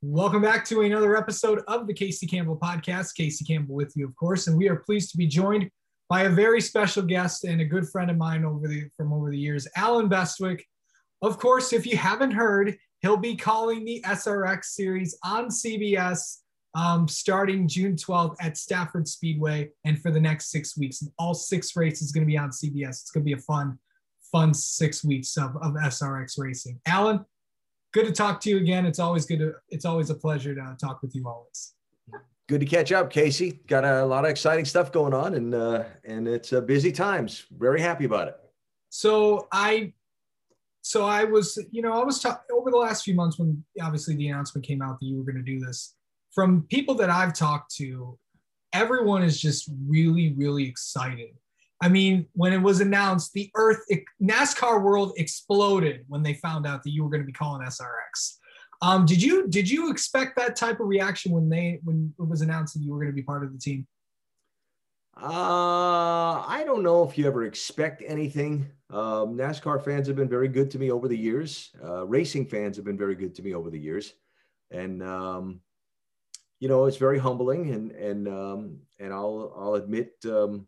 Welcome back to another episode of the Casey Campbell podcast. Casey Campbell with you, of course, and we are pleased to be joined by a very special guest and a good friend of mine over the from over the years, Allen Bestwick. Of course, if you haven't heard, he'll be calling the SRX series on CBS um, starting June 12th at Stafford Speedway and for the next six weeks. And all six races going to be on CBS. It's going to be a fun, fun six weeks of, of SRX racing. Allen, good to talk to you again. It's always good to, it's always a pleasure to talk with you always. Good to catch up, Casey. Got a lot of exciting stuff going on, and uh, and it's uh, busy times. Very happy about it. So I, so I was, you know, I was talking over the last few months when obviously the announcement came out that you were going to do this. From people that I've talked to, everyone is just really, really excited I mean, when it was announced, the Earth NASCAR world exploded when they found out that you were going to be calling SRX. Um, did you did you expect that type of reaction when they when it was announced that you were going to be part of the team? Uh, I don't know if you ever expect anything. Um, NASCAR fans have been very good to me over the years. Uh, racing fans have been very good to me over the years, and um, you know it's very humbling. And and um, and I'll I'll admit um,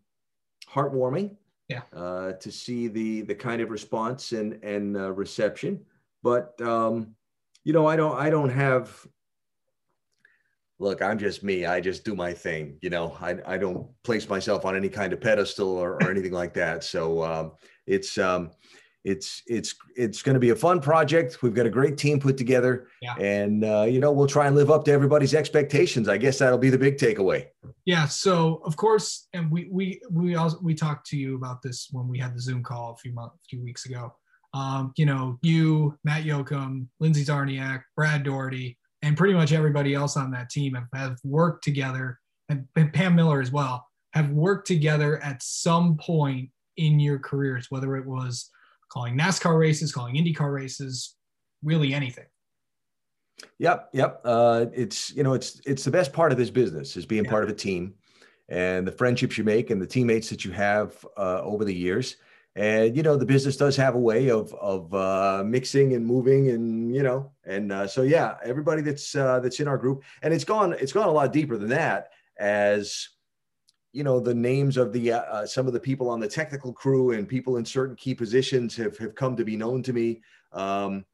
heartwarming. Yeah. Uh, to see the the kind of response and and uh, reception, but um, you know, I don't I don't have. Look, I'm just me. I just do my thing. You know, I I don't place myself on any kind of pedestal or, or anything like that. So um, it's um, it's it's it's going to be a fun project. We've got a great team put together, yeah. and uh, you know we'll try and live up to everybody's expectations. I guess that'll be the big takeaway. Yeah. So of course, and we we we also we talked to you about this when we had the Zoom call a few months, a few weeks ago. Um, you know, you, Matt Yocum, Lindsay Czarniak, Brad Daugherty, and pretty much everybody else on that team have, have worked together, and, and Pam Miller as well, have worked together at some point in your careers, whether it was calling NASCAR races, calling IndyCar races, really anything. Yep, yep. Uh, it's you know it's it's the best part of this business is being yeah. part of a team, and the friendships you make and the teammates that you have uh, over the years. And you know the business does have a way of of uh, mixing and moving, and you know, and uh, so yeah, everybody that's uh, that's in our group, and it's gone it's gone a lot deeper than that as you know the names of the uh, uh, some of the people on the technical crew and people in certain key positions have, have come to be known to me. Um,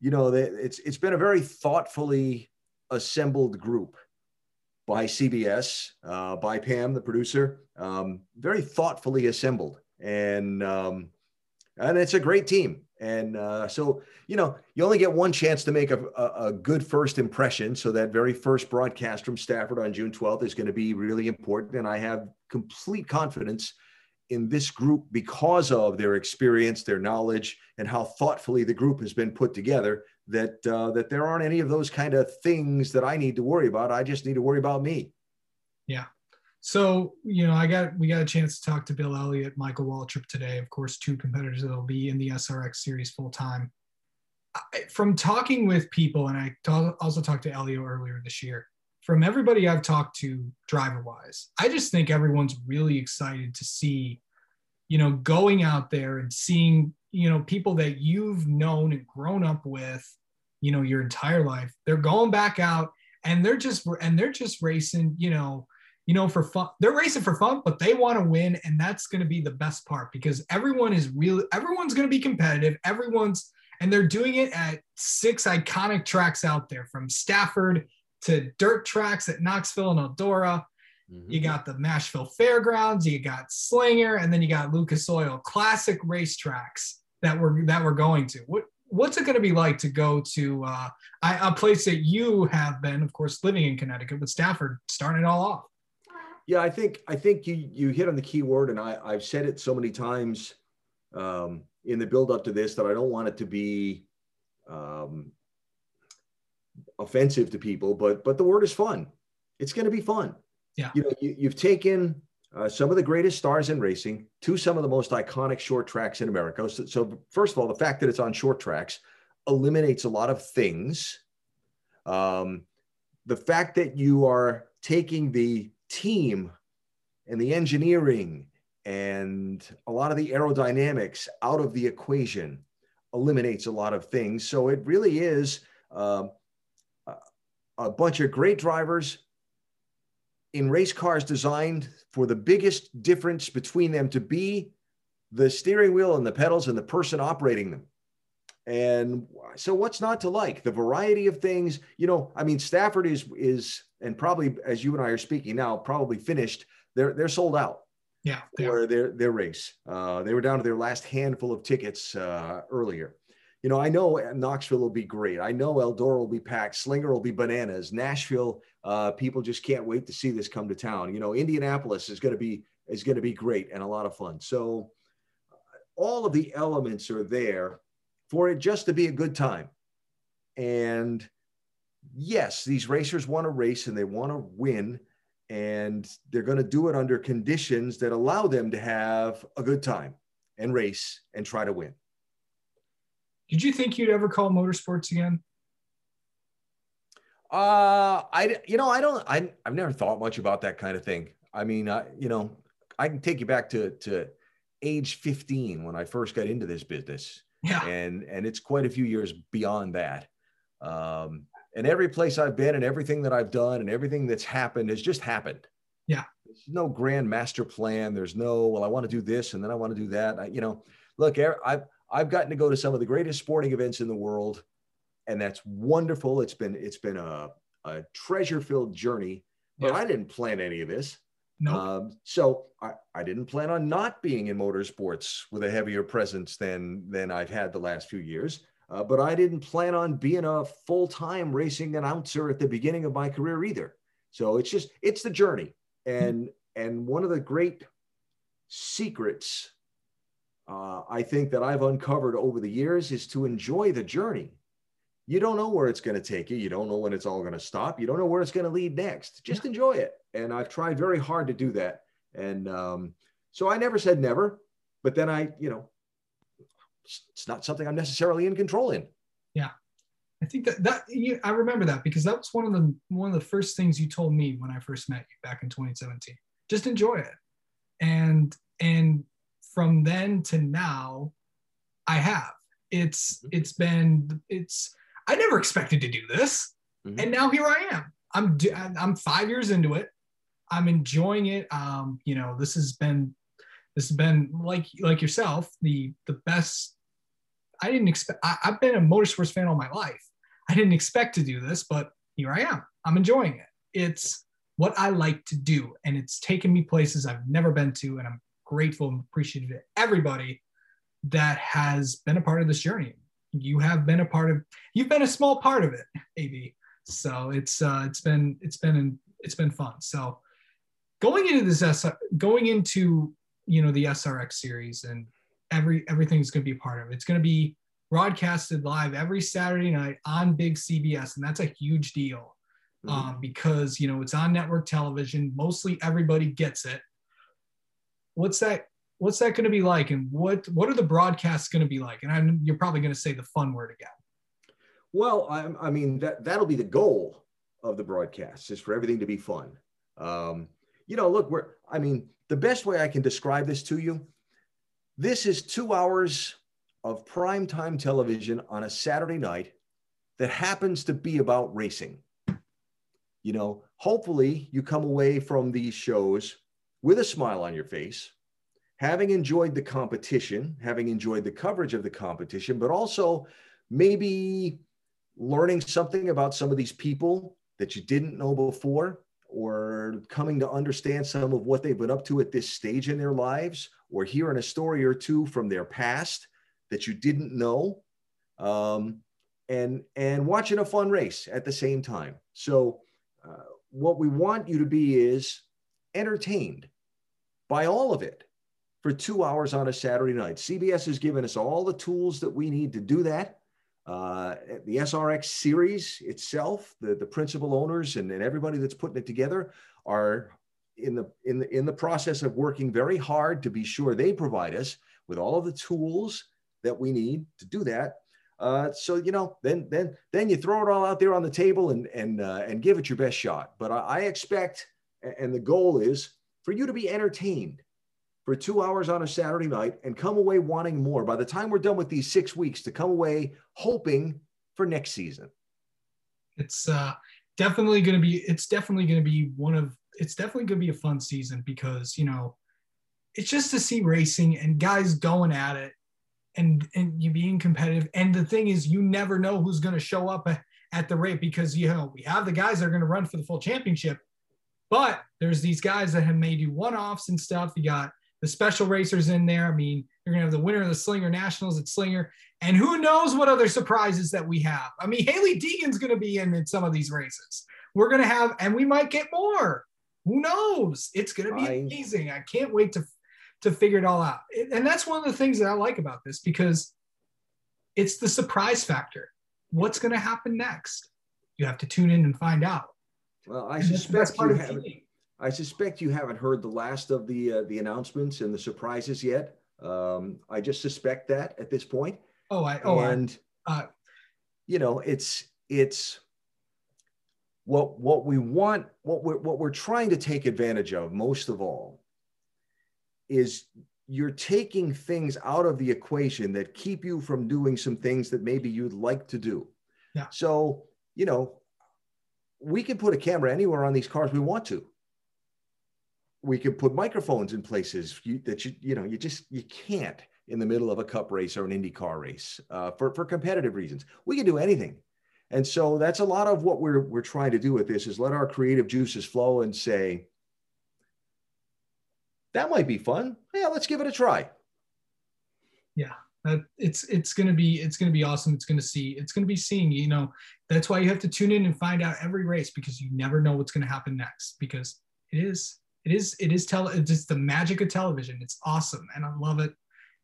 you know it's it's been a very thoughtfully assembled group by cbs uh, by pam the producer um, very thoughtfully assembled. And um, and it's a great team and uh, so, you know, you only get one chance to make a, a, a, good first impression. So that very first broadcast from Stafford on June 12th is going to be really important. And I have complete confidence in this group because of their experience, their knowledge, and how thoughtfully the group has been put together. That uh, that there aren't any of those kind of things that I need to worry about. I just need to worry about me. Yeah, so, you know, I got we got a chance to talk to Bill Elliott, Michael Waltrip today. Of course, two competitors that'll be in the SRX series full time. From talking with people, and I also talked to Helio earlier this year. From everybody I've talked to, driver wise, I just think everyone's really excited to see, you know, going out there and seeing, you know, people that you've known and grown up with, you know, your entire life. They're going back out and they're just and they're just racing, you know you know, for fun. They're racing for fun, but they want to win. And that's going to be the best part because everyone is really, everyone's going to be competitive. Everyone's, and they're doing it at six iconic tracks out there from Stafford to dirt tracks at Knoxville and Eldora. Mm-hmm. You got the Nashville Fairgrounds, you got Slinger, and then you got Lucas Oil, classic racetracks that we're that we're going to. What what's it going to be like to go to uh, a place that you have been, of course, living in Connecticut, but Stafford starting it all off? Yeah, I think I think you you hit on the key word, and I I've said it so many times um, in the build up to this that I don't want it to be um, offensive to people, but but the word is fun. It's going to be fun. Yeah, you know, you, you've taken uh, some of the greatest stars in racing to some of the most iconic short tracks in America. So, so, first of all, the fact that it's on short tracks eliminates a lot of things. Um, the fact that you are taking the team and the engineering and a lot of the aerodynamics out of the equation eliminates a lot of things. So it really is uh, a bunch of great drivers in race cars designed for the biggest difference between them to be the steering wheel and the pedals and the person operating them. And so what's not to like? The variety of things, you know, I mean, Stafford is is and probably as you and I are speaking now, probably finished. They're they're sold out. Yeah, for their their race. Uh, they were down to their last handful of tickets uh, earlier. You know, I know Knoxville will be great. I know Eldora will be packed. Slinger will be bananas. Nashville, uh, people just can't wait to see this come to town. You know, Indianapolis is going to be is going to be great and a lot of fun. So all of the elements are there for it just to be a good time. And yes, these racers want to race and they want to win, and they're going to do it under conditions that allow them to have a good time and race and try to win. Did you think you'd ever call motorsports again? Uh, I, you know, I don't, I, I've never thought much about that kind of thing. I mean, I, you know, I can take you back to, to age 15 when I first got into this business. Yeah. And, and it's quite a few years beyond that. Um, and every place I've been and everything that I've done and everything that's happened has just happened. Yeah. There's no grand master plan. There's no, well, I want to do this and then I want to do that. I, you know, look, I've, I've gotten to go to some of the greatest sporting events in the world and that's wonderful. It's been, it's been a, a treasure filled journey, but yeah. I didn't plan any of this. Nope. Um, so I, I didn't plan on not being in motorsports with a heavier presence than than I've had the last few years. Uh, but I didn't plan on being a full time racing announcer at the beginning of my career either. So it's just it's the journey, and and one of the great secrets uh, I think that I've uncovered over the years is to enjoy the journey. You don't know where it's going to take you. You don't know when it's all going to stop. You don't know where it's going to lead next. Just enjoy it and I've tried very hard to do that. And um, so I never said never, but then I, you know, it's not something I'm necessarily in control in. Yeah, I think that that you, I remember that because that was one of the one of the first things you told me when I first met you back in 2017. Just enjoy it, and and from then to now, I have. It's mm-hmm. it's been it's I never expected to do this, mm-hmm. and now here I am. I'm I'm five years into it. I'm enjoying it. Um, you know, this has been this has been like like yourself the the best. I didn't expect. I, I've been a motorsports fan all my life. I didn't expect to do this, but here I am. I'm enjoying it. It's what I like to do, and it's taken me places I've never been to, and I'm grateful and appreciative to everybody that has been a part of this journey. You have been a part of. You've been a small part of it, AB. So it's uh, it's been it's been it's been fun. So going into this S, going into you know the SRX series and every everything's going to be a part of it. It's going to be broadcasted live every Saturday night on Big CBS, and that's a huge deal mm-hmm. um, because you know it's on network television. Mostly everybody gets it. What's that? What's that going to be like, and what what are the broadcasts going to be like? And I'm, you're probably going to say the fun word again. Well, I, I mean that that'll be the goal of the broadcast is for everything to be fun. Um, you know, look, we're, I mean, the best way I can describe this to you, this is two hours of prime time television on a Saturday night that happens to be about racing. You know, hopefully you come away from these shows with a smile on your face, having enjoyed the competition, having enjoyed the coverage of the competition, but also maybe learning something about some of these people that you didn't know before or coming to understand some of what they've been up to at this stage in their lives, or hearing a story or two from their past that you didn't know, um, and and watching a fun race at the same time. So, uh, what we want you to be is entertained by all of it for two hours on a Saturday night. CBS has given us all the tools that we need to do that. Uh, the SRX series itself, the, the principal owners and, and everybody that's putting it together are in the, in, the, in the process of working very hard to be sure they provide us with all of the tools that we need to do that. Uh, so you know, then then then you throw it all out there on the table and and uh, and give it your best shot. But I, I expect, and the goal is for you to be entertained for two hours on a Saturday night and come away wanting more. By the time we're done with these six weeks, to come away hoping for next season. It's uh, definitely going to be it's definitely going to be one of it's definitely going to be a fun season because you know it's just to see racing and guys going at it and and you being competitive and the thing is you never know who's going to show up at the rate because you know we have the guys that are going to run for the full championship but there's these guys that have made you one-offs and stuff you got the special racers in there i mean you're going to have the winner of the slinger nationals at slinger and who knows what other surprises that we have i mean Hailie Deegan's going to be in, in some of these races we're going to have and we might get more who knows it's going to be amazing i can't wait to to figure it all out. And that's one of the things that I like about this because it's the surprise factor. What's going to happen next? You have to tune in and find out. Well, I suspect you haven't. I suspect you haven't heard the last of the uh, the announcements and the surprises yet. Um, I just suspect that at this point. Oh, I oh, and I, uh, you know, it's it's what what we want, what we're what we're trying to take advantage of most of all is you're taking things out of the equation that keep you from doing some things that maybe you'd like to do. Yeah. So, you know, we can put a camera anywhere on these cars we want to. We can put microphones in places you, that you, you know, you just, you can't in the middle of a cup race or an Indy car race uh, for, for competitive reasons. We can do anything. And so that's a lot of what we're, we're trying to do with this is let our creative juices flow and say, that might be fun. Yeah, let's give it a try. Yeah, it's it's gonna be it's gonna be awesome. It's gonna see it's gonna be seeing. You know, that's why you have to tune in and find out every race because you never know what's gonna happen next. Because it is it is it is tele it's just the magic of television. It's awesome and I love it.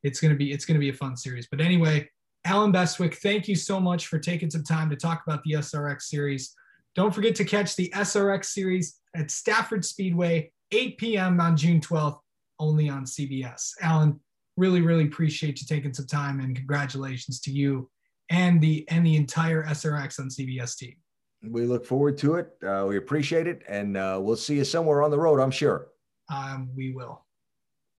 It's gonna be it's gonna be a fun series. But anyway, Allen Bestwick, thank you so much for taking some time to talk about the SRX series. Don't forget to catch the SRX series at Stafford Speedway 8 p.m. on June 12th, only on CBS. Allen, really, really appreciate you taking some time and congratulations to you and the and the entire SRX on CBS team. We look forward to it. Uh, we appreciate it, and uh, we'll see you somewhere on the road, I'm sure. Um, we will.